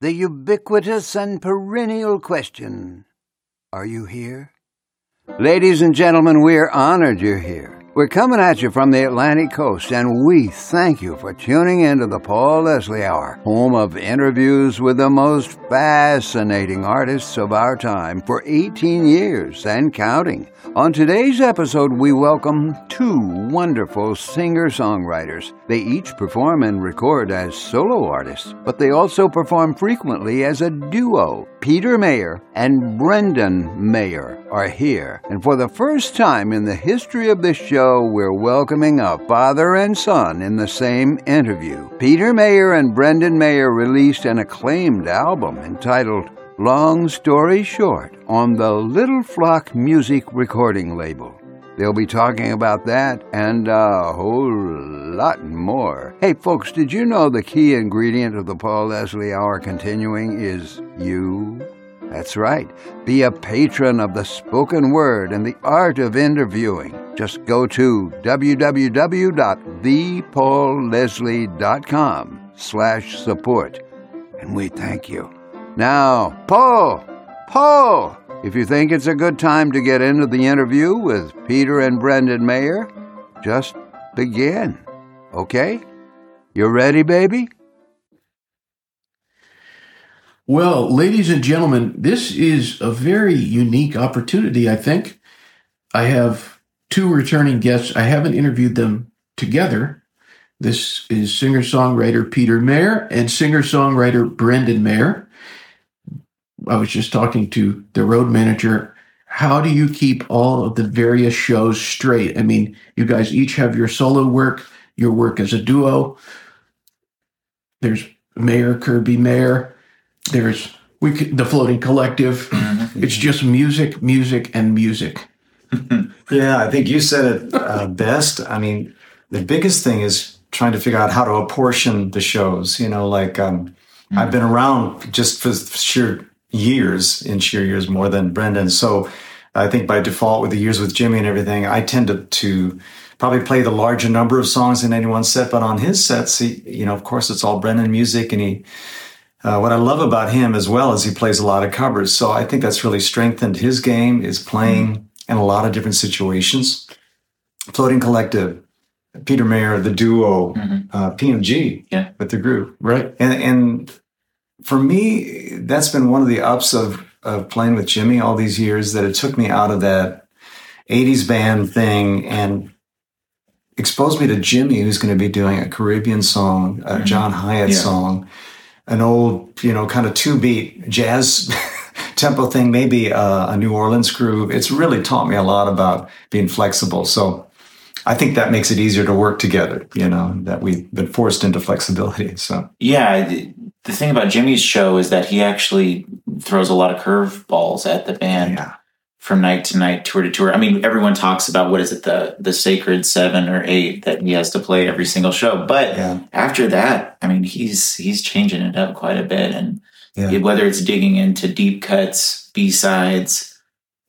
the ubiquitous and perennial question Are you here? Ladies and gentlemen, we're honored you're here. We're coming at you from the Atlantic coast, and we thank you for tuning in to the Paul Leslie Hour, home of interviews with the most fascinating artists of our time for 18 years and counting. On today's episode, we welcome two wonderful singer songwriters. They each perform and record as solo artists, but they also perform frequently as a duo. Peter Mayer and Brendan Mayer are here, and for the first time in the history of this show, we're welcoming a father and son in the same interview. Peter Mayer and Brendan Mayer released an acclaimed album entitled Long Story Short on the Little Flock Music recording label. They'll be talking about that and a whole lot more. Hey, folks, did you know the key ingredient of the Paul Leslie Hour continuing is you? That's right. Be a patron of the spoken word and the art of interviewing. Just go to www.thepaulleslie.com slash support. And we thank you. Now, Paul, Paul, if you think it's a good time to get into the interview with Peter and Brendan Mayer, just begin. Okay? You ready, baby? Well, ladies and gentlemen, this is a very unique opportunity, I think. I have two returning guests. I haven't interviewed them together. This is singer songwriter Peter Mayer and singer songwriter Brendan Mayer. I was just talking to the road manager. How do you keep all of the various shows straight? I mean, you guys each have your solo work, your work as a duo. There's Mayer, Kirby Mayer. There's we the Floating Collective. Mm-hmm. It's just music, music, and music. yeah, I think you said it uh, best. I mean, the biggest thing is trying to figure out how to apportion the shows. You know, like um, mm-hmm. I've been around just for sheer years in sheer years more than Brendan. So I think by default, with the years with Jimmy and everything, I tend to, to probably play the larger number of songs in any one set. But on his sets, he, you know, of course, it's all Brendan music, and he. Uh, what I love about him as well is he plays a lot of covers. So I think that's really strengthened his game is playing mm-hmm. in a lot of different situations. Floating Collective, Peter Mayer, the duo, mm-hmm. uh, PMG yeah. with the group, right? And and for me, that's been one of the ups of, of playing with Jimmy all these years that it took me out of that 80s band thing and exposed me to Jimmy, who's going to be doing a Caribbean song, a mm-hmm. John Hiatt yeah. song, an old, you know, kind of two beat jazz tempo thing, maybe uh, a New Orleans groove. It's really taught me a lot about being flexible. So I think that makes it easier to work together, you know, that we've been forced into flexibility. So, yeah, the thing about Jimmy's show is that he actually throws a lot of curveballs at the band yeah. From night to night, tour to tour. I mean, everyone talks about what is it, the the sacred seven or eight that he has to play every single show. But yeah. after that, I mean, he's he's changing it up quite a bit, and yeah. whether it's digging into deep cuts, B sides,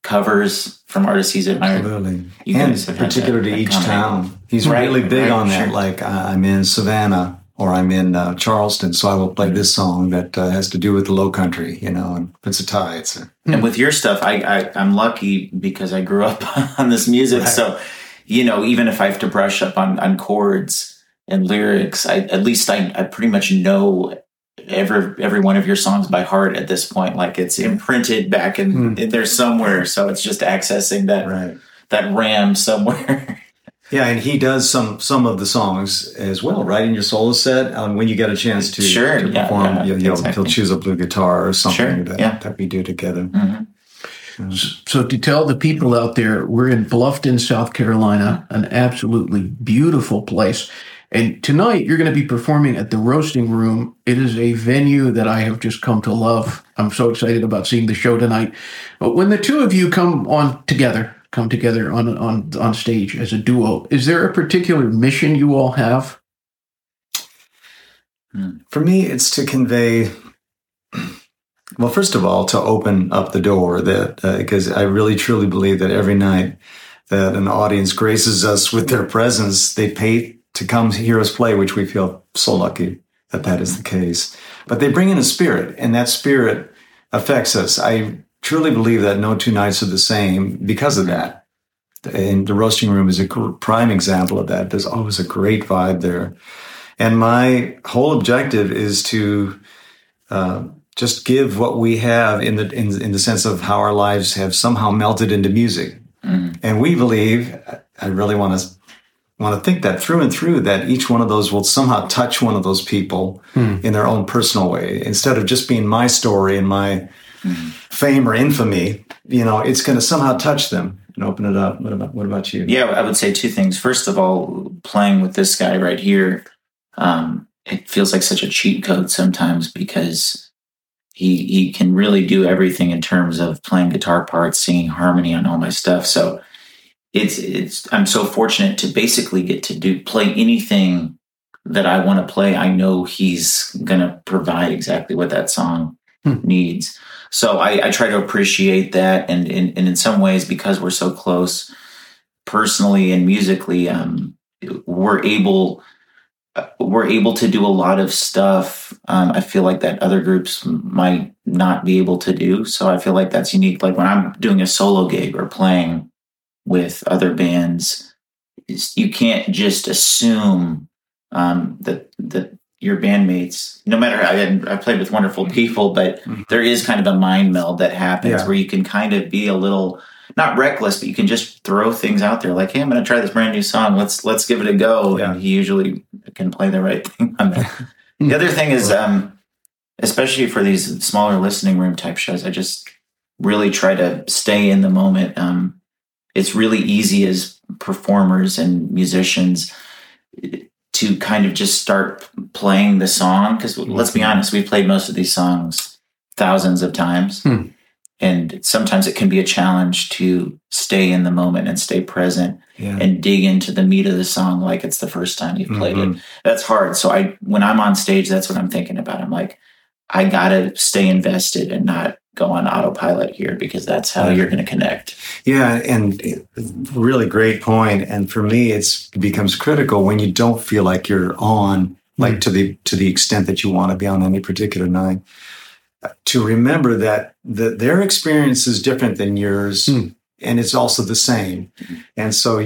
covers from artists he's admired. Absolutely, and particular to each town, he's right, really big right, on that. Sure. Like I'm in Savannah or I'm in uh, Charleston, so I will play this song that uh, has to do with the Low Country, you know, and it's a tie. It's a, and with your stuff, I, I am lucky because I grew up on this music, right. so you know, even if I have to brush up on on chords and lyrics, I at least I I pretty much know every every one of your songs by heart at this point. Like it's imprinted back in, mm. in there somewhere, so it's just accessing that right. that RAM somewhere. Yeah, and he does some some of the songs as well, right? In your solo set, um, when you get a chance to, sure, to perform, yeah, yeah, you, will exactly. choose a blue guitar or something sure, that, yeah. that we do together. Mm-hmm. So, to tell the people out there, we're in Bluffton, South Carolina, an absolutely beautiful place. And tonight you're going to be performing at the Roasting Room. It is a venue that I have just come to love. I'm so excited about seeing the show tonight. But when the two of you come on together, come together on on on stage as a duo. Is there a particular mission you all have? For me, it's to convey. Well, first of all, to open up the door that because uh, I really truly believe that every night that an audience graces us with their presence, they pay to come hear us play, which we feel so lucky that that is the case. but they bring in a spirit, and that spirit affects us. I truly believe that no two nights are the same because of that. And the roasting room is a prime example of that. There's always a great vibe there. And my whole objective is to uh, just give what we have in the in, in, the sense of how our lives have somehow melted into music. Mm. And we believe, I really want to want to think that through and through that each one of those will somehow touch one of those people mm. in their own personal way instead of just being my story and my mm. fame or infamy you know it's going to somehow touch them and open it up what about what about you yeah i would say two things first of all playing with this guy right here um, it feels like such a cheat code sometimes because he he can really do everything in terms of playing guitar parts singing harmony on all my stuff so it's it's I'm so fortunate to basically get to do play anything that I want to play. I know he's gonna provide exactly what that song hmm. needs. So I, I, try to appreciate that, and, and, and in some ways, because we're so close, personally and musically, um, we're able uh, we're able to do a lot of stuff. Um, I feel like that other groups might not be able to do. So I feel like that's unique. Like when I'm doing a solo gig or playing with other bands you can't just assume um, that that your bandmates, no matter I, I played with wonderful mm-hmm. people, but mm-hmm. there is kind of a mind meld that happens yeah. where you can kind of be a little not reckless, but you can just throw things out there like, "Hey, I'm going to try this brand new song. Let's let's give it a go." Yeah. And he usually can play the right thing on there. the other thing is, um, especially for these smaller listening room type shows, I just really try to stay in the moment. Um, it's really easy as performers and musicians to kind of just start playing the song because let's be honest we've played most of these songs thousands of times hmm. and sometimes it can be a challenge to stay in the moment and stay present yeah. and dig into the meat of the song like it's the first time you've played mm-hmm. it that's hard so i when i'm on stage that's what i'm thinking about i'm like i gotta stay invested and not go on autopilot here because that's how you're going to connect. Yeah, and really great point. And for me, it's it becomes critical when you don't feel like you're on, like mm. to the to the extent that you want to be on any particular night. To remember that the, their experience is different than yours, mm. and it's also the same. Mm. And so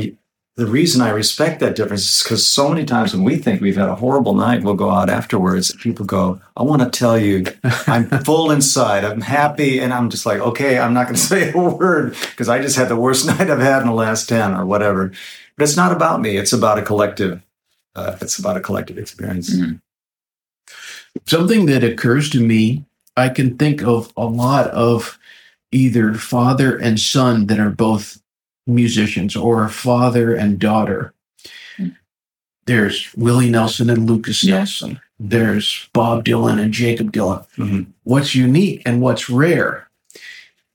the reason I respect that difference is because so many times when we think we've had a horrible night, we'll go out afterwards. People go, I want to tell you, I'm full inside. I'm happy. And I'm just like, okay, I'm not going to say a word because I just had the worst night I've had in the last 10 or whatever. But it's not about me. It's about a collective, uh, it's about a collective experience. Mm-hmm. Something that occurs to me, I can think of a lot of either father and son that are both musicians or a father and daughter. There's Willie Nelson and Lukas Nelson. There's Bob Dylan and Jakob Dylan. Mm-hmm. What's unique and what's rare,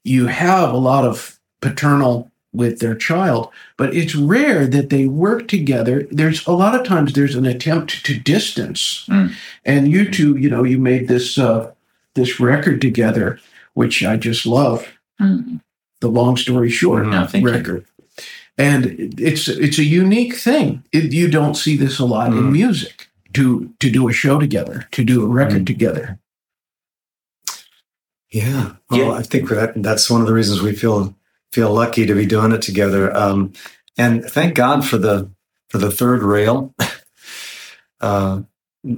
you have a lot of paternal with their child, but it's rare that they work together. There's a lot of times there's an attempt to distance. Mm. And you two, you know, you made this uh, this record together, which I just love. Mm the long story short no, record. You. And it's it's a unique thing. It, you don't see this a lot mm. in music to to do a show together, to do a record mm. together. Yeah, well, yeah. I think that that's one of the reasons we feel feel lucky to be doing it together. Um, and thank God for the for the third rail. uh,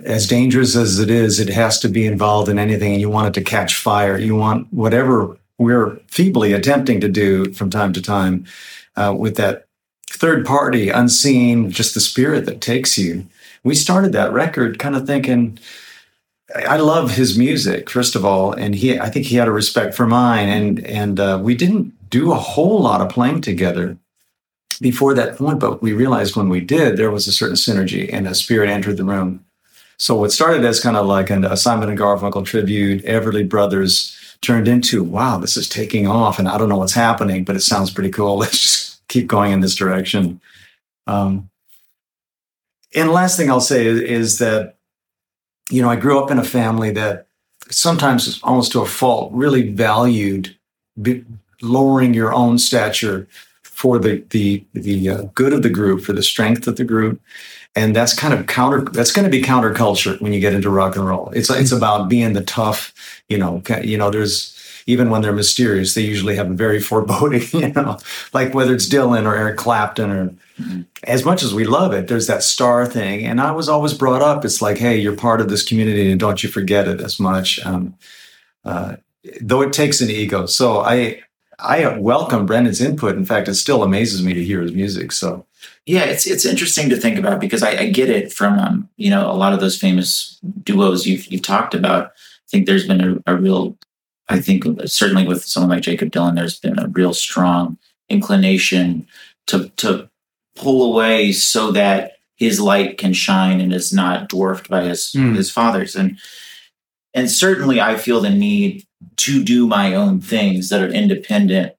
as dangerous as it is, it has to be involved in anything, and you want it to catch fire. You want whatever we're feebly attempting to do from time to time uh, with that third party, unseen, just the spirit that takes you. We started that record kind of thinking, I love his music, first of all, and he, I think he had a respect for mine, and and uh, we didn't do a whole lot of playing together before that point, but we realized when we did, there was a certain synergy, and a spirit entered the room. So what started as kind of like an, a Simon and Garfunkel tribute, Everly Brothers turned into, wow, this is taking off and I don't know what's happening, but it sounds pretty cool. Let's just keep going in this direction. Um, and last thing I'll say is, is that, you know, I grew up in a family that sometimes almost to a fault really valued lowering your own stature for the the the uh, good of the group, for the strength of the group, and that's kind of counter. That's going to be counterculture when you get into rock and roll. It's it's about being the tough. You know, you know. There's even when they're mysterious, they usually have a very foreboding. You know, like whether it's Dylan or Eric Clapton or. Mm-hmm. As much as we love it, there's that star thing, and I was always brought up. It's like, hey, you're part of this community, and don't you forget it as much. Um, uh, though it takes an ego. So I I welcome Brendan's input. In fact, it still amazes me to hear his music. So yeah, it's it's interesting to think about because I, I get it from um, you know a lot of those famous duos you've you've talked about. I think there's been a, a real, I think certainly with someone like Jakob Dylan, there's been a real strong inclination to to pull away so that his light can shine and is not dwarfed by his mm. his father's and and certainly I feel the need to do my own things that are independent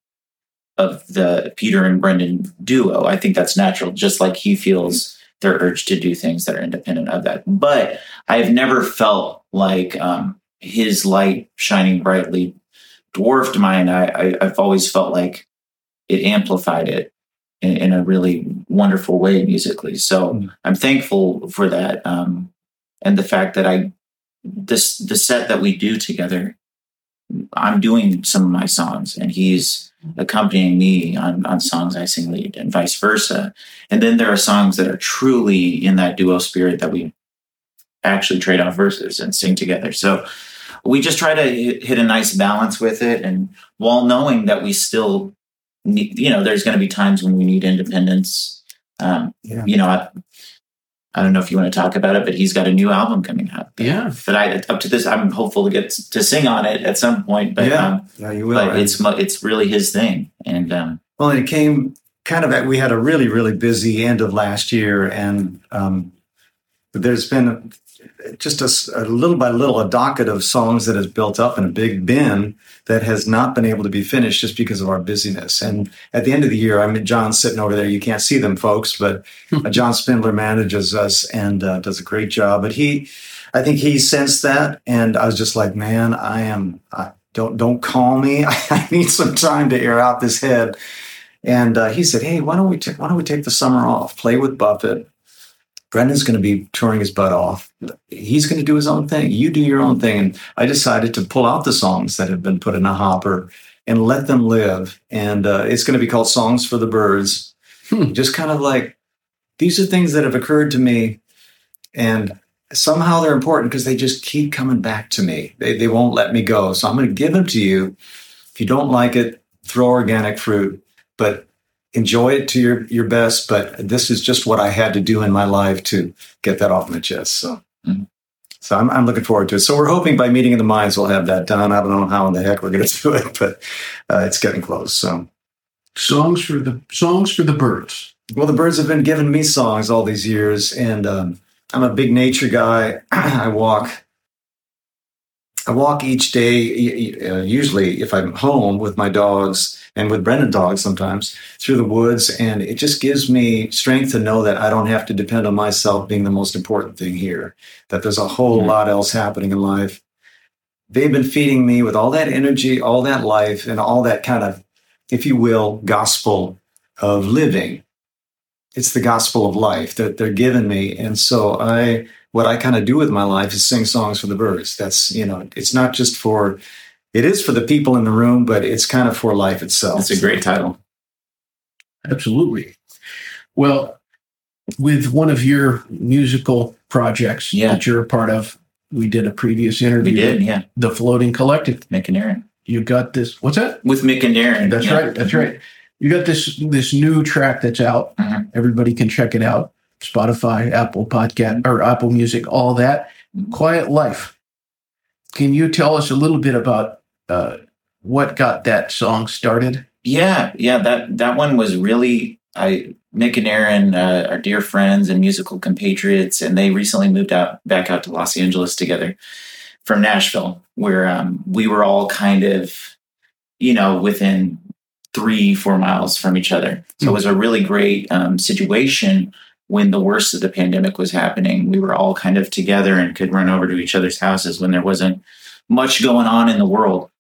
of the Peter and Brendan duo. I think that's natural, just like he feels their urge to do things that are independent of that. But I've never felt like um, his light shining brightly dwarfed mine. I, I, have always felt like it amplified it in, in a really wonderful way musically. So mm. I'm thankful for that. Um, and the fact that I this the set that we do together i'm doing some of my songs and he's accompanying me on, on songs i sing lead and vice versa. And then there are songs that are truly in that duo spirit that we actually trade off verses and sing together. So we just try to hit a nice balance with it. And while knowing that we still need, you know there's going to be times when we need independence um, yeah. you know I, I don't know if you want to talk about it, but he's got a new album coming out. Yeah. But I, up to this, I'm hopeful to get to sing on it at some point. But yeah, um, yeah, you will. But right? it's it's really his thing, and um, well, and it came kind of. At, we had a really really busy end of last year, and um, there's been just a, a, little by little a docket of songs that has built up in a big bin that has not been able to be finished just because of our busyness. And at the end of the year, I mean, John's sitting over there. You can't see them, folks, but uh, John Spindler manages us and uh, does a great job. But he, I think he sensed that, and I was just like, man, I am. I, don't don't call me. I need some time to air out this head. And uh, he said, "Hey, why don't we t- why don't we take the summer off? Play with Buffett, Brendan's going to be touring his butt off. He's going to do his own thing. You do your own thing. And I decided to pull out the songs that have been put in a hopper and let them live. And uh, it's going to be called Songs for the Birds. Hmm. Just kind of like these are things that have occurred to me. And somehow they're important because they just keep coming back to me. They, they won't let me go. So I'm going to give them to you. If you don't like it, throw organic fruit. But enjoy it to your your best but this is just what i had to do in my life to get that off my chest so. Mm-hmm. so I'm, I'm looking forward to it. So we're hoping by meeting of the minds we'll have that done. I don't know how in the heck we're going to do it but uh, it's getting close so. Songs for the songs for the birds. Well the birds have been giving me songs all these years and um, i'm a big nature guy. I walk I walk each day, uh, usually if I'm home with my dogs and with Brendan dogs sometimes through the woods. And it just gives me strength to know that I don't have to depend on myself being the most important thing here, that there's a whole lot else happening in life. They've been feeding me with all that energy, all that life, and all that kind of, if you will, gospel of living. It's the gospel of life that they're giving me. And so I, what I kind of do with my life is sing songs for the birds. That's, you know, it's not just for, it is for the people in the room, but it's kind of for life itself. It's a great title. Absolutely. Well, with one of your musical projects yeah. that you're a part of, we did a previous interview. We did, yeah. The Floating Collective. Mick and Aaron. You got this. What's that? With Mick and Aaron. That's yeah. right. That's right. You got this this new track that's out. Mm-hmm. Everybody can check it out. Spotify, Apple Podcast, or Apple Music, all that. Quiet Life. Can you tell us a little bit about uh, what got that song started? Yeah, yeah that that one was really I Mick and Aaron uh, are dear friends and musical compatriots, and they recently moved out back out to Los Angeles together from Nashville, where um, we were all kind of, you know, within three four miles from each other. So mm-hmm. it was a really great um, situation when the worst of the pandemic was happening, we were all kind of together and could run over to each other's houses when there wasn't much going on in the world.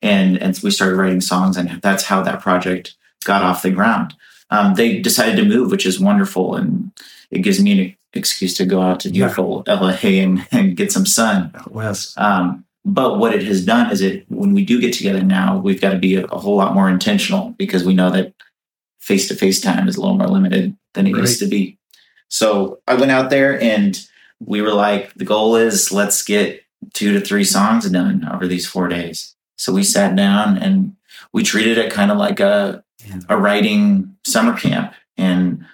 And and we started writing songs, and that's how that project got off the ground. Um, they decided to move, which is wonderful, and it gives me an excuse to go out to beautiful yeah. LA and, and get some sun. West. Um, but what it has done is it when we do get together now, we've got to be a, a whole lot more intentional because we know that face to face time is a little more limited than it right. used to be. So I went out there and we were like, the goal is let's get two to three songs done over these four days. So we sat down and we treated it kind of like a a writing summer camp and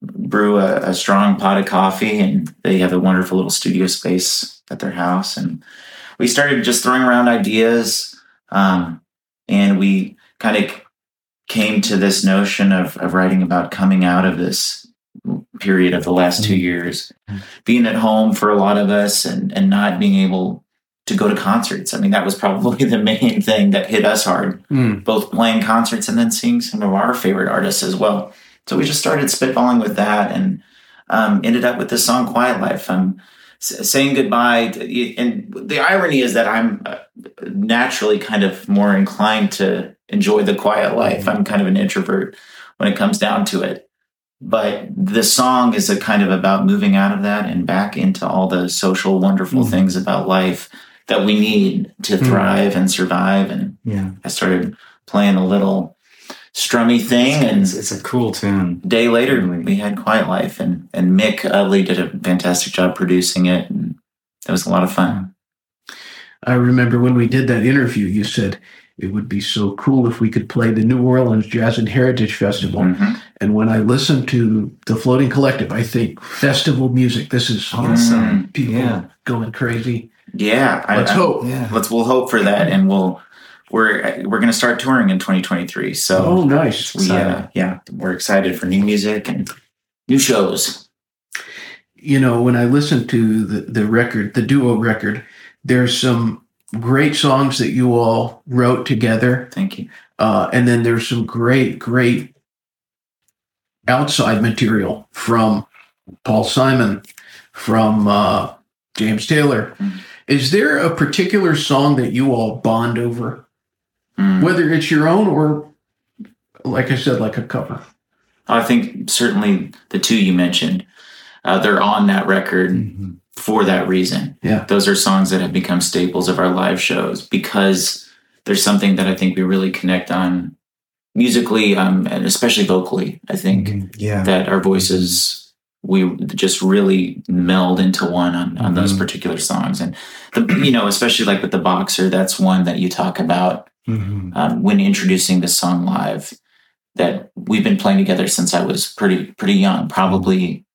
brew a, a, strong pot of coffee and they have a wonderful little studio space at their house and we started just throwing around ideas um, and we kind of came to this notion of, of writing about coming out of this period of the last two mm-hmm. years mm-hmm. being at home for a lot of us and, and not being able to go to concerts. I mean, that was probably the main thing that hit us hard, mm. both playing concerts and then seeing some of our favorite artists as well. So we just started spitballing with that and um, ended up with the song Quiet Life. I'm saying goodbye. To, and the irony is that I'm uh, naturally kind of more inclined to enjoy the quiet life. Mm-hmm. I'm kind of an introvert when it comes down to it. But the song is a kind of about moving out of that and back into all the social, wonderful mm. things about life that we need to hmm. thrive mm. and survive. And yeah, I started playing a little strummy thing, and it's, it's a cool tune. Day later, we had Quiet Life, and and Mick Utley did a fantastic job producing it, and it was a lot of fun. I remember when we did that interview, you said it would be so cool if we could play the New Orleans Jazz and Heritage Festival. Mm-hmm. And when I listen to the Floating Collective, I think festival music. This is awesome. People yeah. going crazy. Yeah, let's I, hope. Yeah. Let's we'll hope for that, and we'll we're we're going to start touring in 2023. So oh, nice. We, uh, yeah, we're excited for new music and new shows. You know, when I listen to the the record, the duo record, there's some great songs that you all wrote together. Thank you. Uh, and then there's some great, great outside material from Paul Simon, from uh, James Taylor. Mm-hmm. Is there a particular song that you all bond over? Mm. Whether it's your own or, like I said, like a cover? I think certainly the two you mentioned, uh, they're on that record mm-hmm. For that reason. Yeah. Those are songs that have become staples of our live shows because there's something that I think we really connect on musically um, and especially vocally. I think mm-hmm. yeah. that our voices we just really meld into one on, on mm-hmm. those particular songs. And, the, you know, especially like with the boxer, that's one that you talk about mm-hmm. um, when introducing the song live that we've been playing together since I was pretty, pretty young. Probably,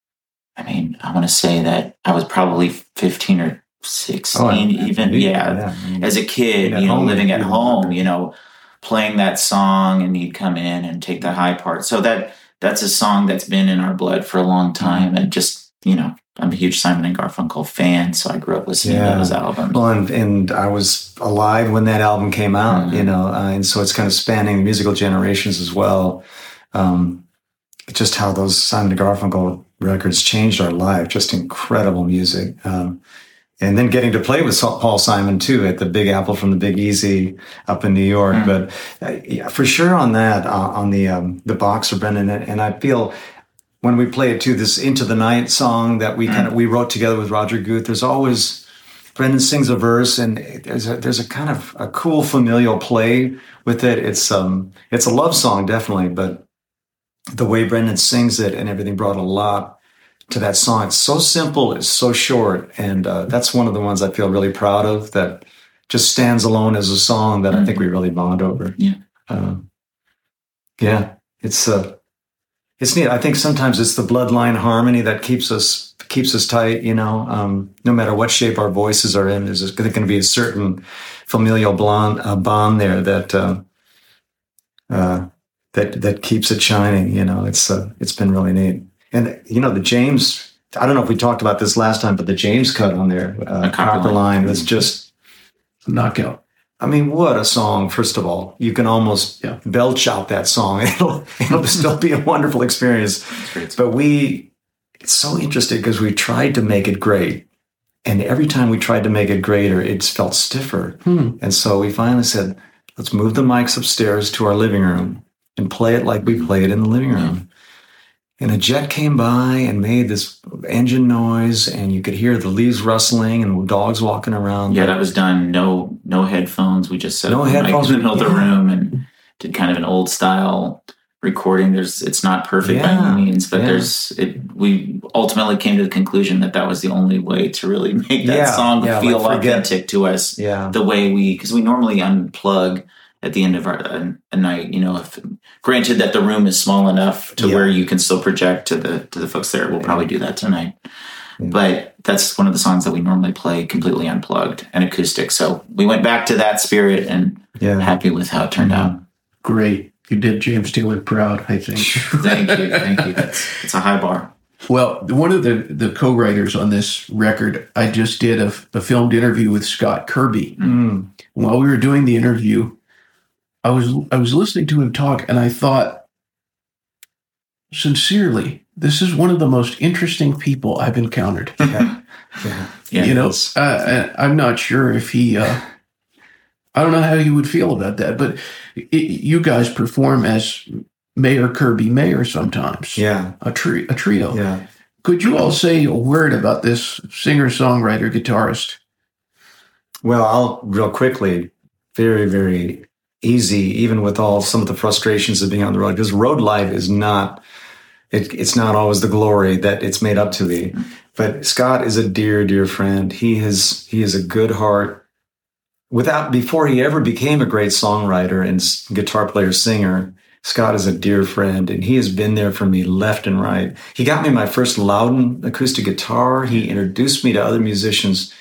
I mean, I want to say that I was probably 15 or 16, oh, even. Yeah. yeah. As a kid, you know, living at home, you know, playing that song and he'd come in and take the high part. So that, that's a song that's been in our blood for a long time and just you know i'm a huge simon and garfunkel fan so i grew up listening yeah. to those albums well and, and i was alive when that album came out mm-hmm. you know uh, and so it's kind of spanning musical generations as well um, just how those simon and garfunkel records changed our life just incredible music um, and then getting to play with Paul Simon too at the Big Apple from the Big Easy up in New York. Mm. But uh, yeah, for sure on that, uh, on the um, the boxer Brendan, and I feel when we play it too, this Into the Night song that we mm. kind of we wrote together with Roger Guth. There's always Brendan sings a verse, and there's a, there's a kind of a cool familial play with it. It's um it's a love song definitely, but the way Brendan sings it and everything brought a lot to that song. It's so simple, it's so short, and uh, that's one of the ones I feel really proud of. That just stands alone as a song that mm-hmm. I think we really bond over. Yeah, um, yeah, it's uh, it's neat. I think sometimes it's the bloodline harmony that keeps us keeps us tight. You know, um, no matter what shape our voices are in, there's going to be a certain familial blonde, uh, bond there that. Uh, uh, that that keeps it shining, you know. It's uh, it's been really neat. And you know, the James, I don't know if we talked about this last time, but the James cut on there, uh, Copper Line was just knockout. I mean, what a song! First of all, you can almost yeah. belch out that song. It'll it'll still be a wonderful experience. But we, it's so interesting because we tried to make it great, and every time we tried to make it greater, it's felt stiffer. Hmm. And so we finally said, let's move the mics upstairs to our living room and play it like we play it in the living mm-hmm. room. And a jet came by and made this engine noise, and you could hear the leaves rustling and dogs walking around. Yeah, that was done. No, no headphones. We just set No up the mic headphones, in the middle of the yeah. room and did kind of an old style recording. There's, it's not perfect by any means, but yeah. there's. It, we ultimately came to the conclusion that that was the only way to really make that Yeah, song yeah, feel like authentic to us. Yeah. the way we because we normally unplug at the end of our a, a night you know if granted that the room is small enough to Yeah. where you can still project to the to the folks there we'll probably do that tonight Yeah. but that's one of the songs that we normally play completely unplugged and acoustic so we went back to that spirit and Yeah. happy with how it turned mm. out Great. You did James Taylor proud, I think. thank you thank you that's it's a high bar Well, one of the, the co-writers on this record, I just did a, a filmed interview with Scott Kirby. Mm. While we were doing the interview, I was I was listening to him talk, and I thought, sincerely, this is one of the most interesting people I've encountered. Yeah. Yeah. yeah you know, uh, I- I'm not sure if he. Uh, I don't know how you would feel about that, but it, you guys perform as Mayer Kirby Mayer sometimes. Yeah. a, tri- a trio. Yeah. Could you all say a word about this singer, songwriter, guitarist? Well, I'll real quickly, very, very easy, even with all some of the frustrations of being on the road, because road life is not, it, it's not always the glory that it's made up to be. But Scott is a dear, dear friend. He has, he is a good heart. Without, before he ever became a great songwriter and guitar player, singer, Scott is a dear friend and he has been there for me left and right. He got me my first Lowden acoustic guitar. He introduced me to other musicians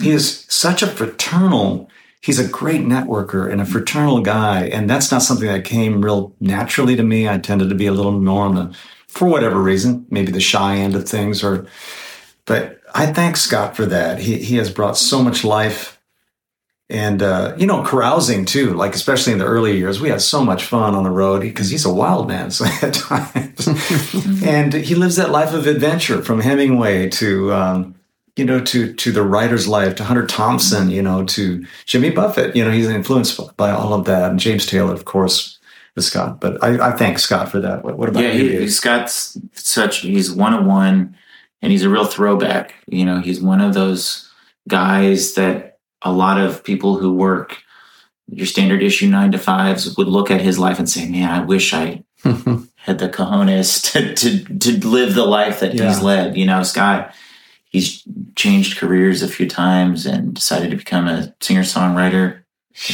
he is such a fraternal he's a great networker and a fraternal guy and that's not something that came real naturally to me. I tended to be a little more on the for whatever reason maybe the shy end of things or but i thank scott for that. He, he has brought so much life and uh, you know carousing too like especially in the early years. We had so much fun on the road because he's a wild man so at times. And he lives that life of adventure from hemingway to um, you know, to to the writer's life, to Hunter Thompson, you know, to Jimmy Buffett. You know, he's influenced by all of that, and James Taylor, of course, with Scott. But I, I thank Scott for that. What, what about yeah, you? he, he's such he's one of one, and he's a real throwback. You know, he's one of those guys that a lot of people who work your standard issue nine to fives would look at his life and say, "Man, I wish I had the cojones to to, to live the life that he's led." You know, Scott. He's changed careers a few times and decided to become a singer songwriter.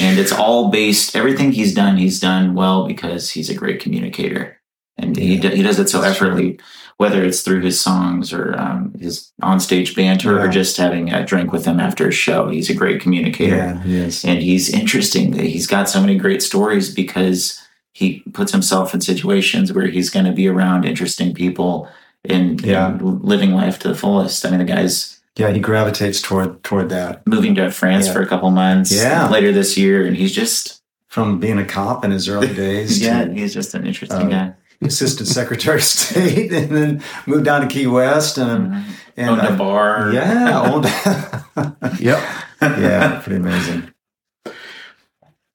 And it's all based, everything he's done, he's done well because he's a great communicator. And he, Yeah. do- he does it so effortlessly, whether it's through his songs or um, his onstage banter or just having a drink with him after a show. He's a great communicator. yeah, he. And he's interesting. He's got so many great stories because he puts himself in situations where he's going to be around interesting people and, Yeah. and living life to the fullest. I mean, the guy's Yeah, he gravitates toward toward that moving to France Yeah. for a couple months Yeah. later this year, and he's just from being a cop in his early days. yeah, to he's just an interesting Uh, guy. assistant secretary of state, and then moved down to Key West, and and Owned a I- bar. yeah, owned. Yep. yeah, pretty amazing.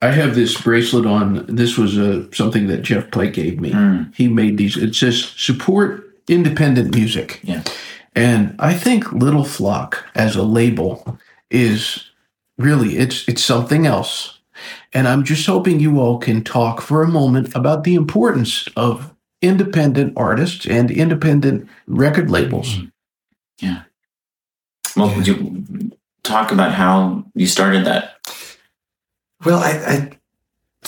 I have this bracelet on. This was uh, something that Jeff Pike gave me. Mm. He made these. It says support independent music. Yeah. And I think Little Flock as a label is really it's it's something else. And I'm just hoping you all can talk for a moment about the importance of independent artists and independent record labels. Mm-hmm. Yeah. Well, would you talk about how you started that? Well, I, I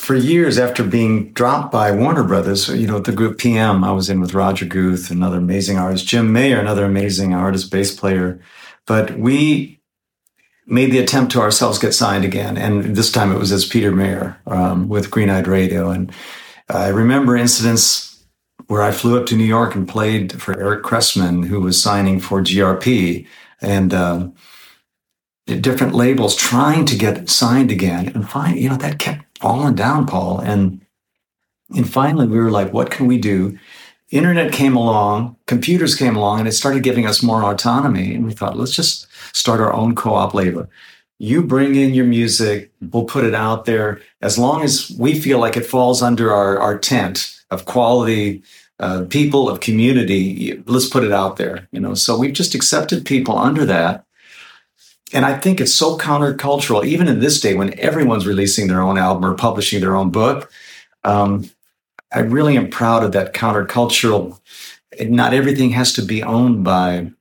for years after being dropped by Warner Brothers, you know, the group PM, I was in with Roger Guth, another amazing artist, Jim Mayer, another amazing artist, bass player. But we made the attempt to ourselves get signed again, and this time it was as Peter Mayer um, with Green Eyed Radio. And I remember incidents where I flew up to New York and played for Eric Cressman, who was signing for GRP, and um, different labels trying to get signed again. And find you know, that kept falling down, Paul. And and finally, we were like, what can we do? Internet came along, computers came along, and it started giving us more autonomy. And we thought, let's just start our own co-op label. you bring in your music, we'll put it out there as long as we feel like it falls under our, our tent of quality uh, people of community. Let's put it out there, you know. So we've just accepted people under that. And I think it's so countercultural, even in this day when everyone's releasing their own album or publishing their own book. Um, I really am proud of that countercultural. Not everything has to be owned by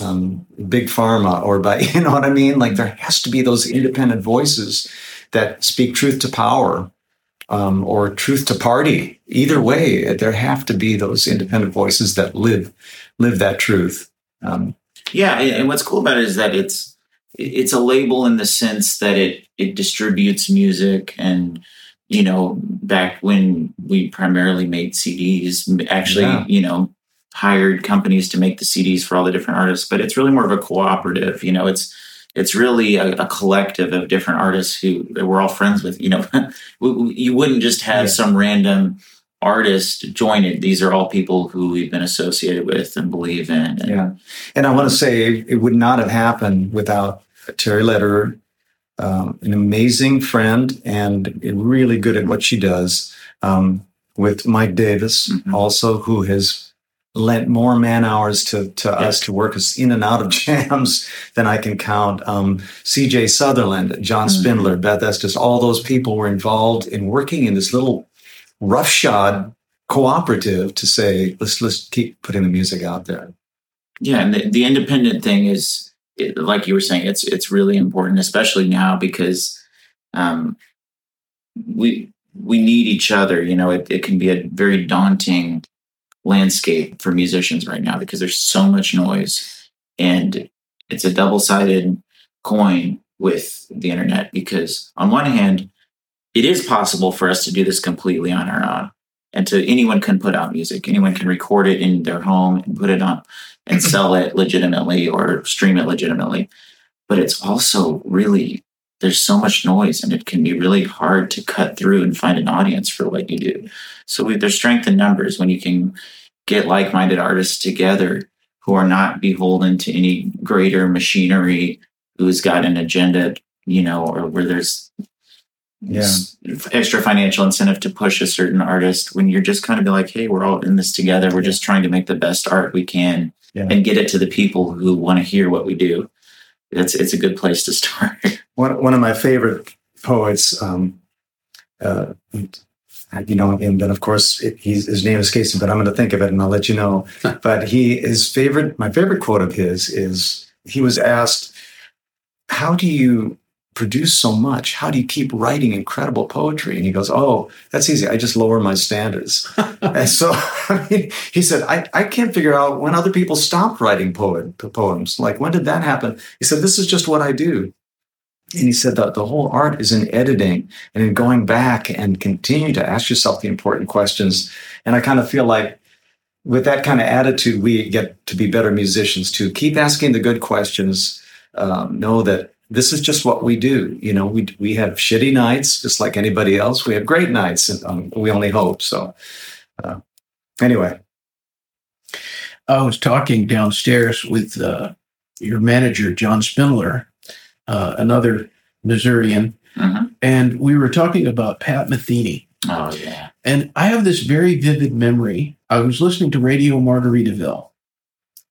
um, big pharma or by you know what I mean. Like there has to be those independent voices that speak truth to power um, or truth to party. Either way, there have to be those independent voices that live live that truth. Um, yeah, and what's cool about it is that it's it's a label in the sense that it it distributes music and you know back when we primarily made CDs actually yeah. you know hired companies to make the CDs for all the different artists, but it's really more of a cooperative. You know, it's it's really a, a collective of different artists who we're all friends with. You know, you wouldn't just have yeah. some random artist join it. These are all people who we've been associated with and believe in. And, yeah, and I want to say it would not have happened without Terry Lederer, um, an amazing friend and really good at what she does. Um, with Mike Davis, mm-hmm. also, who has lent more man hours to, to us to work us in and out of jams than I can count. Um, CJ Sutherland, John mm-hmm. Spindler, Beth Estes, all those people were involved in working in this little roughshod cooperative to say, let's, let's keep putting the music out there. Yeah. And the, the independent thing is, like you were saying, it's, it's really important, especially now because, um, we, we need each other. You know, it, it can be a very daunting landscape for musicians right now because there's so much noise and it's a double-sided coin with the internet because on one hand it is possible for us to do this completely on our own. And to anyone can put out music. Anyone can record it in their home and put it on and sell it legitimately or stream it legitimately. But it's also really there's so much noise and it can be really hard to cut through and find an audience for what you do. So we, there's strength in numbers. When you can get like-minded artists together who are not beholden to any greater machinery who's got an agenda, you know, or where there's yeah. extra financial incentive to push a certain artist when you're just kind of like, hey, we're all in this together. We're just trying to make the best art we can yeah. and get it to the people who want to hear what we do. It's it's a good place to start. one one of my favorite poets, um, uh, you know, and then of course it, his name escapes me, but I'm going to think of it and I'll let you know. but he his favorite, my favorite quote of his is he was asked, "How do you produce so much? How do you keep writing incredible poetry?" And he goes, "Oh, that's easy. I just lower my standards." and so I mean, he said, I, "I can't figure out when other people stopped writing poet, poems. Like when did that happen?" He said, "This is just what I do." And he said that the whole art is in editing and in going back and continue to ask yourself the important questions. And I kind of feel like with that kind of attitude, we get to be better musicians too. Keep asking the good questions. Um, know that this is just what we do. You know, we we have shitty nights just like anybody else. We have great nights, and um, we only hope. So, uh, anyway, I was talking downstairs with uh, your manager, John Spindler, uh, another Missourian, mm-hmm. and we were talking about Pat Metheny. Oh yeah. And I have this very vivid memory. I was listening to Radio Margaritaville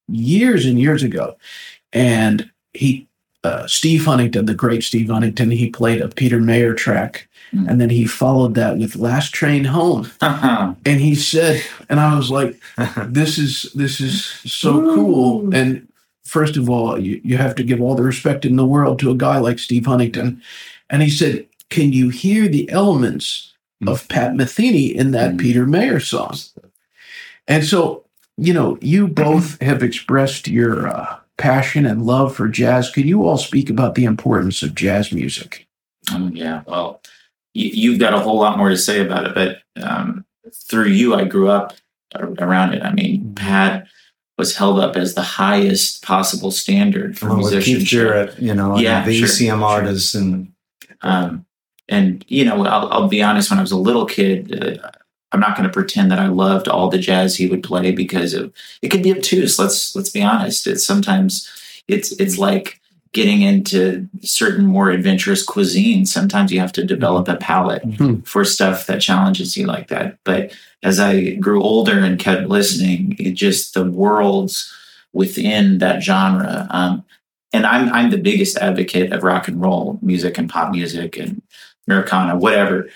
years and years ago, and he, uh, Steve Huntington, the great Steve Huntington, he played a Peter Mayer track, mm-hmm. and then he followed that with Last Train Home, uh-huh. and he said, and I was like, this is this is so cool, and first of all, you, you have to give all the respect in the world to a guy like Steve Huntington. And he said, Can you hear the elements mm. of Pat Metheny in that mm. Peter Mayer song? And so, you know, you both have expressed your uh, passion and love for jazz. Could you all speak about the importance of jazz music? Um, yeah, well, you, have got a whole lot more to say about it, but um, through you, I grew up around it. I mean, Pat was held up as the highest possible standard for well, musicianship. Keith Jarrett, you know, yeah, the sure, ECM sure. artists, and um, and you know, I'll, I'll, be honest. When I was a little kid, uh, I'm not going to pretend that I loved all the jazz he would play because of, it can be obtuse. Let's let's be honest. It's sometimes it's it's like getting into certain more adventurous cuisine, sometimes you have to develop a palate Mhm. for stuff that challenges you like that. But as I grew older and kept listening, it just the worlds within that genre. Um, and I'm I'm the biggest advocate of rock and roll music and pop music and Americana, whatever.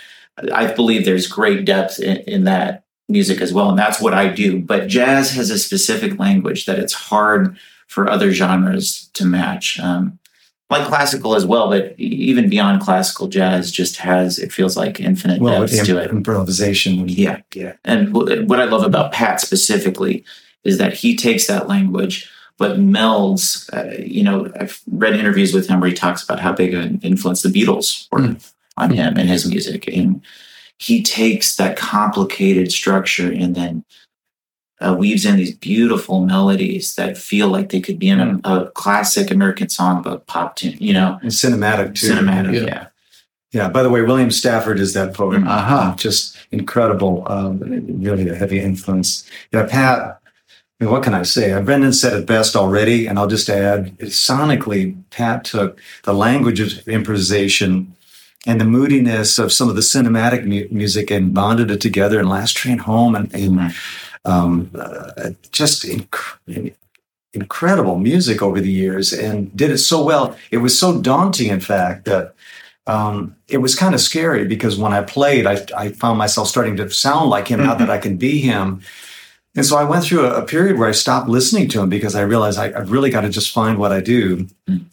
I believe there's great depth in, in that music as well, and that's what I do. But jazz has a specific language that it's hard for other genres to match. Um, like classical as well, but even beyond classical, jazz just has it feels like infinite Well, depths to it. improvisation. Yeah. Yeah. And wh- what I love about Pat specifically is that he takes that language, but melds. Uh, you know, I've read interviews with him where he talks about how big an influence the Beatles were Mm. On him and his music, and he takes that complicated structure and then uh, weaves in these beautiful melodies that feel like they could be in a, a classic American songbook pop tune. You know, And cinematic too. cinematic. Yeah. yeah. Yeah. By the way, William Stafford is that poet. Mhm. Aha. Just incredible. Um, really a heavy influence. Yeah, Pat. I mean, what can I say? Uh, Brendan said it best already, and I'll just add: sonically, Pat took the language of improvisation and the moodiness of some of the cinematic mu- music and bonded it together in Last Train Home, and, and um, uh, just inc- incredible music over the years, and did it so well. It was so daunting, in fact, that um, it was kind of scary because when I played, I, I found myself starting to sound like him now that I can be him. And so I went through a, a period where I stopped listening to him because I realized I, I've really got to just find what I do. Mm.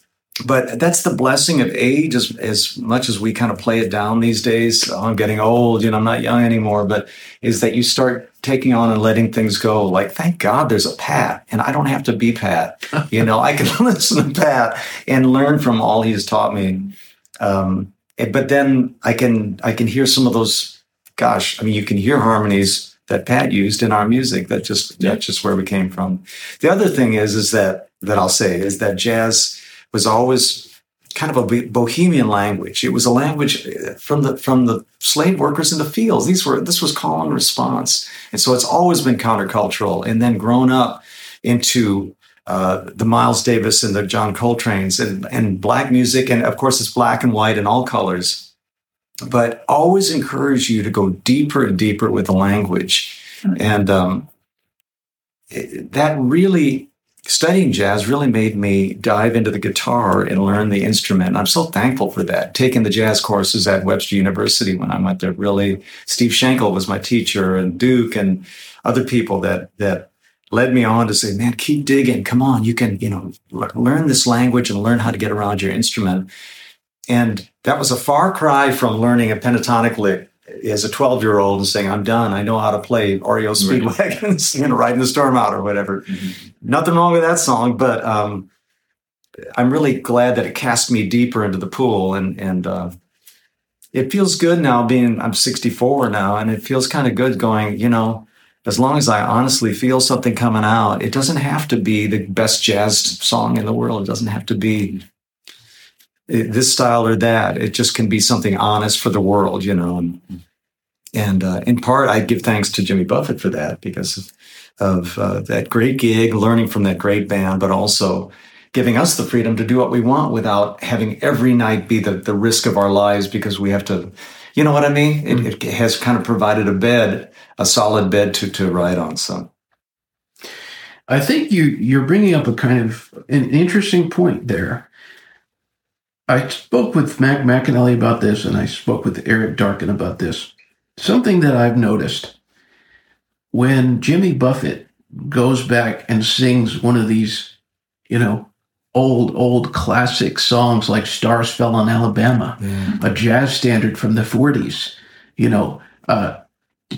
But that's the blessing of age, as, as much as we kind of play it down these days. Oh, I'm getting old, you know, I'm not young anymore. But is that you start taking on and letting things go. Like, thank God there's a Pat, and I don't have to be Pat. You know, I can listen to Pat and learn from all he's taught me. Um, but then I can I can hear some of those. Gosh, I mean, you can hear harmonies that Pat used in our music. That just that's just where we came from. The other thing is is that that I'll say is that jazz was always kind of a bohemian language. It was a language uh, from the from the slave workers in the fields. These were this was call and response, and so it's always been countercultural. And then grown up into uh, the Miles Davis and the John Coltrane's and, and black music, and of course it's black and white and all colors. But always encourage you to go deeper and deeper with the language, and um, that really studying jazz really made me dive into the guitar and learn the instrument. I'm so thankful for that. Taking the jazz courses at Webster University when I went there, really, Steve Schenkel was my teacher, and Duke and other people that that led me on to say, "Man, keep digging. Come on, you can, you know, l- learn this language and learn how to get around your instrument." And that was a far cry from learning a pentatonic lick as a 12 year old and saying, I'm done. I know how to play REO Speedwagons, you know, riding the storm out or whatever. Mm-hmm. Nothing wrong with that song, but um, I'm really glad that it cast me deeper into the pool. And, and uh, it feels good now being, I'm 64 now, and it feels kind of good going, you know, as long as I honestly feel something coming out, it doesn't have to be the best jazz song in the world. It doesn't have to be it- this style or that. It just can be something honest for the world, you know. And, and uh, in part, I give thanks to Jimmy Buffett for that because of, uh, that great gig, learning from that great band, but also giving us the freedom to do what we want without having every night be the, the risk of our lives because we have to, you know what I mean? It, it has kind of provided a bed, a solid bed to, to ride on. So, I think you you're bringing up a kind of an interesting point there. I spoke with Mac McAnally about this, and I spoke with Eric Darken about this. Something that I've noticed when Jimmy Buffett goes back and sings one of these, you know, old old classic songs like "Stars Fell on Alabama," a jazz standard from the '40s. You know, uh,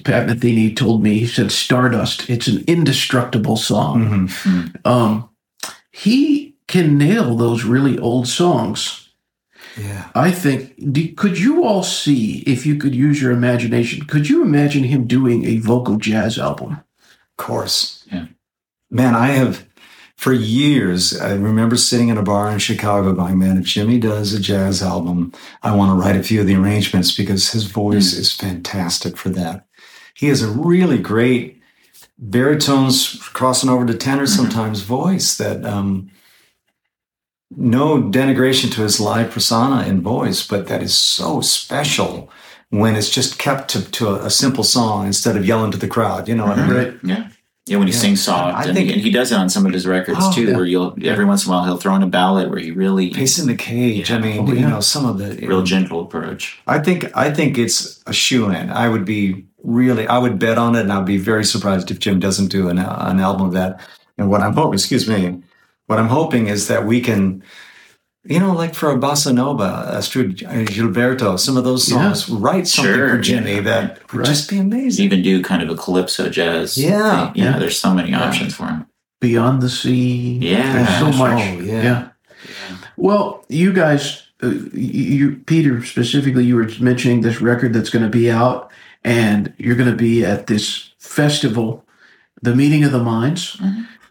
Pat Metheny told me he said "Stardust." It's an indestructible song. mhm. Um, he can nail those really old songs. Yeah. I think. Could you all see if you could use your imagination? Could you imagine him doing a vocal jazz album? Of course. Yeah. Man, I have for years, I remember sitting in a bar in Chicago going, man, if Jimmy does a jazz album, I want to write a few of the arrangements because his voice is fantastic for that. He has a really great baritones crossing over to tenor sometimes voice that um no denigration to his live persona and voice, but that is so special when it's just kept to, to a, a simple song instead of yelling to the crowd. You know what I mean? Mm-hmm. Right. Yeah. Yeah, when he Yeah. sings soft, I and, think- he, and he does it on some of his records Oh, too, yeah. where you'll every once in a while he'll throw in a ballad where he really Pacing the Cage. I mean, Oh, you know, some of the real gentle approach. I think I think it's a shoe in. I would be really I would bet on it, and I'd be very surprised if Jim doesn't do an an album of that. And what I'm hoping, excuse me, what I'm hoping is that we can, you know, like for a bossa nova, Astrud Gilberto, some of those songs, write something Sure, for Jimmy yeah. that would Right. just be amazing. Even do kind of a calypso jazz. Yeah. thing. You Yeah. there's so many options for him. Beyond the Sea. Yeah. There's so much. Oh, yeah. Well, you guys, uh, you, Peter specifically, you were mentioning this record that's going to be out, and you're going to be at this festival, the Meeting of the Minds.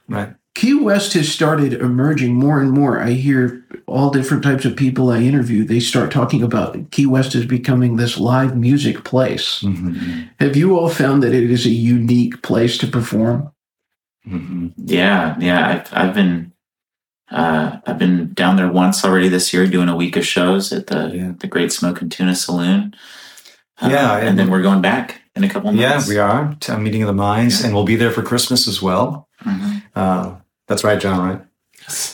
Right. Key West has started emerging more and more. I hear all different types of people I interview. They start talking about Key West is becoming this live music place. Mhm. Have you all found that it is a unique place to perform? Mhm. Yeah, yeah. I've I've been uh, I've been down there once already this year doing a week of shows at the Yeah. the Great Smokin' Tuna Saloon. Uh, Yeah, and, and- then we're going back in a couple Yeah, months. we are to a meeting of the minds, and we'll be there for Christmas as well. Mhm. Uh, that's right, John. Right?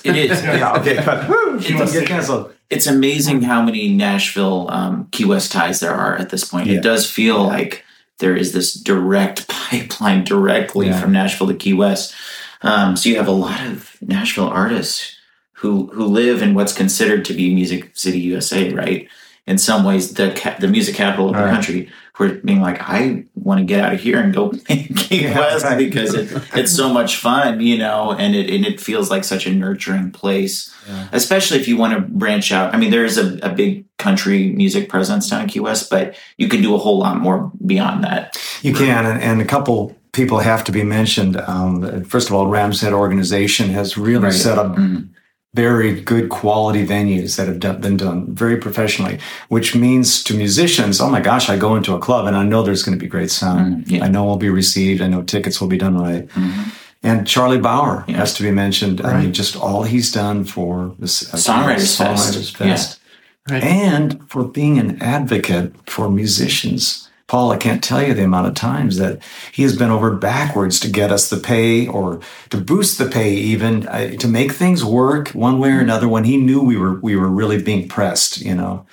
It is. Yeah. Okay. But woo, It does- get canceled. it's amazing how many Nashville um, Key West ties there are at this point. Yeah. It does feel like there is this direct pipeline directly Yeah. from Nashville to Key West. Um, so you have a lot of Nashville artists who who live in what's considered to be Music City, USA, right? In some ways, the ca- the music capital of the Right. country, who are being like, I want to get out of here and go play Key Yeah, West right. because it, it's so much fun, you know, and it and it feels like such a nurturing place Yeah. especially if you want to branch out. I mean, there is a, a big country music presence down in Key West, but you can do a whole lot more beyond that. You can, and, and a couple people have to be mentioned. Um, first of all, Rams Head organization has really Right. set up Mhm. Very good quality venues that have done, been done very professionally, which means to musicians, oh my gosh, I go into a club and I know there's going to be great sound. Mm, yeah. I know we'll be received. I know tickets will be done right. Mhm. And Charlie Bauer Yeah. has to be mentioned. I mean, just all he's done for the uh, Songwriters Fest. Songwriters Fest. Right. And for being an advocate for musicians. Paul, I can't tell you the amount of times that he has been over backwards to get us the pay or to boost the pay, even uh, to make things work one way or another. When he knew we were we were really being pressed, you know.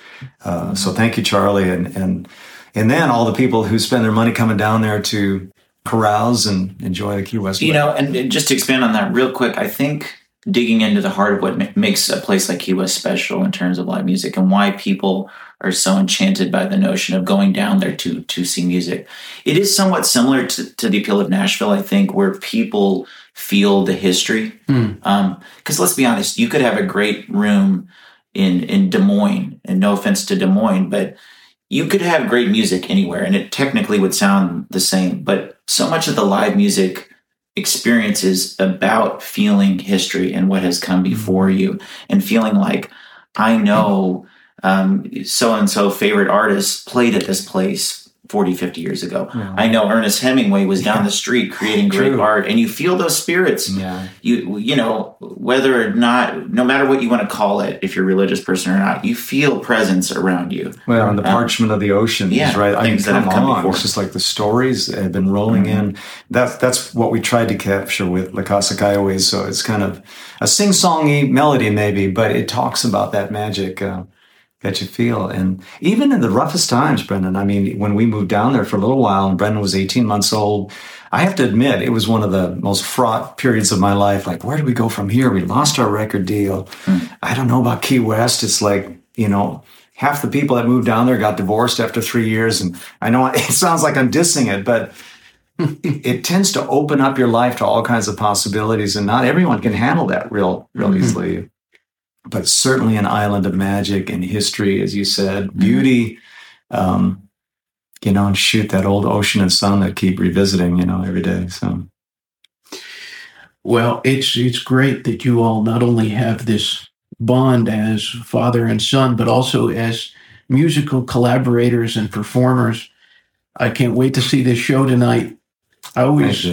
Uh, so thank you, Charlie, and and and then all the people who spend their money coming down there to carouse and enjoy the Key West. You know, and and just to expand on that real quick, I think digging into the heart of what ma- makes a place like Key West special in terms of live music and why people are so enchanted by the notion of going down there to to see music. It is somewhat similar to, to the appeal of Nashville, I think, where people feel the history. Hmm. Um, because let's be honest, you could have a great room in in Des Moines, and no offense to Des Moines, but you could have great music anywhere, and it technically would sound the same. But so much of the live music experience is about feeling history and what has come mm-hmm. before you, and feeling like I know so and so favorite artist played at this place 40, 50 years ago. I know Ernest Hemingway was down the street creating great True. art, and you feel those spirits yeah. you you know whether or not no matter what you want to call it if you're a religious person or not you feel presence around you Well, and the Um, parchment of the oceans, yeah, right? I mean, things that have come on. before. It's just like the stories have been rolling in. That's that's what we tried to capture with La Casa. So it's kind of a sing-songy melody, maybe, but it talks about that magic uh, that you feel. And even in the roughest times, Brendan. I mean, when we moved down there for a little while, and Brendan was 18 months old. I have to admit, it was one of the most fraught periods of my life. Like, where do we go from here? We lost our record deal. Hmm. I don't know about Key West. It's like, you know, half the people that moved down there got divorced after three years. And I know it sounds like I'm dissing it, but it, it tends to open up your life to all kinds of possibilities. And not everyone can handle that real, real mm-hmm. easily. But certainly an island of magic and history, as you said, beauty. Um, you know, and shoot that old ocean and sun that keep revisiting, you know, every day. So Well, it's it's great that you all not only have this bond as father and son, but also as musical collaborators and performers. I can't wait to see this show tonight. I always.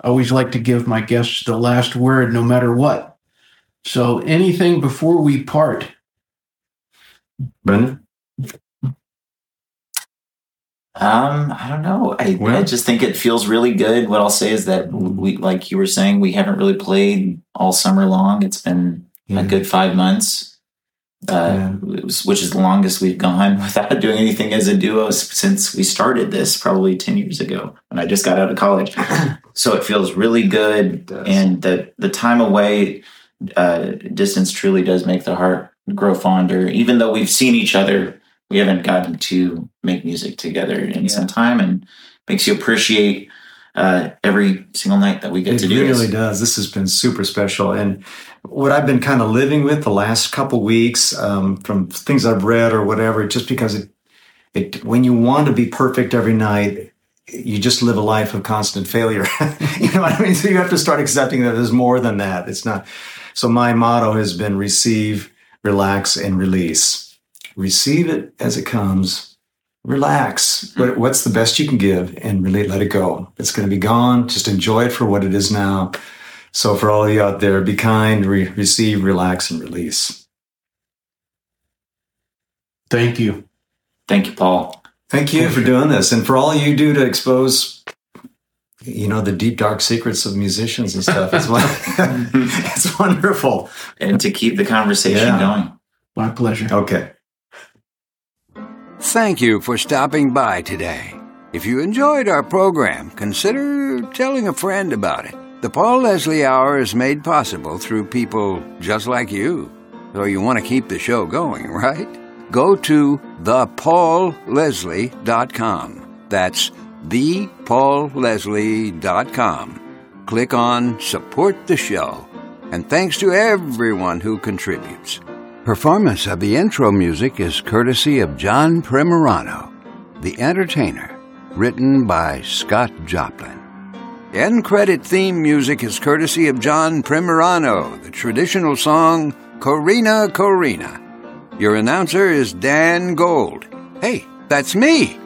I always like to give my guests the last word, no matter what. So, anything before we part? Brendan? Um, I don't know. I, I just think it feels really good. What I'll say is that we, like you were saying, we haven't really played all summer long. It's been a good five months, uh, it was- which is the longest we've gone without doing anything as a duo since we started this probably 10 years ago when I just got out of college. so it feels really good. And the, the time away, uh, distance truly does make the heart grow fonder. Even though we've seen each other, we haven't gotten to make music together in some time and makes you appreciate uh, every single night that we get It to do It really this. does. This has been super special. And what I've been kind of living with the last couple weeks um, from things I've read or whatever, just because it, it, when you want to be perfect every night, you just live a life of constant failure. you know what I mean? So you have to start accepting that there's more than that. It's not. So my motto has been receive, relax, and release. Receive it as it comes. Relax. Mm-hmm. What, what's the best you can give and really let it go. It's going to be gone. Just enjoy it for what it is now. So for all of you out there, be kind, re- receive, relax, and release. Thank you. Thank you, Paul. Thank you for doing this, and for all you do to expose, you know, the deep dark secrets of musicians and stuff. It's, won- it's wonderful. And to keep the conversation Yeah. going. My pleasure. Okay. Thank you for stopping by today. If you enjoyed our program, consider telling a friend about it. The Paul Leslie Hour is made possible through people just like you. So you want to keep the show going, right? Go to thepaulleslie.com. That's thepaulleslie.com. Click on Support the Show. And thanks to everyone who contributes. Performance of the intro music is courtesy of John Primerano, The Entertainer, written by Scott Joplin. End credit theme music is courtesy of John Primerano, the traditional song Corina Corina. Your announcer is Dan Gold. Hey, that's me.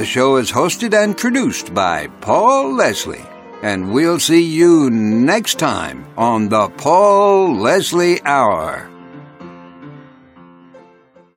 The show is hosted and produced by Paul Leslie. And we'll see you next time on the Paul Leslie Hour.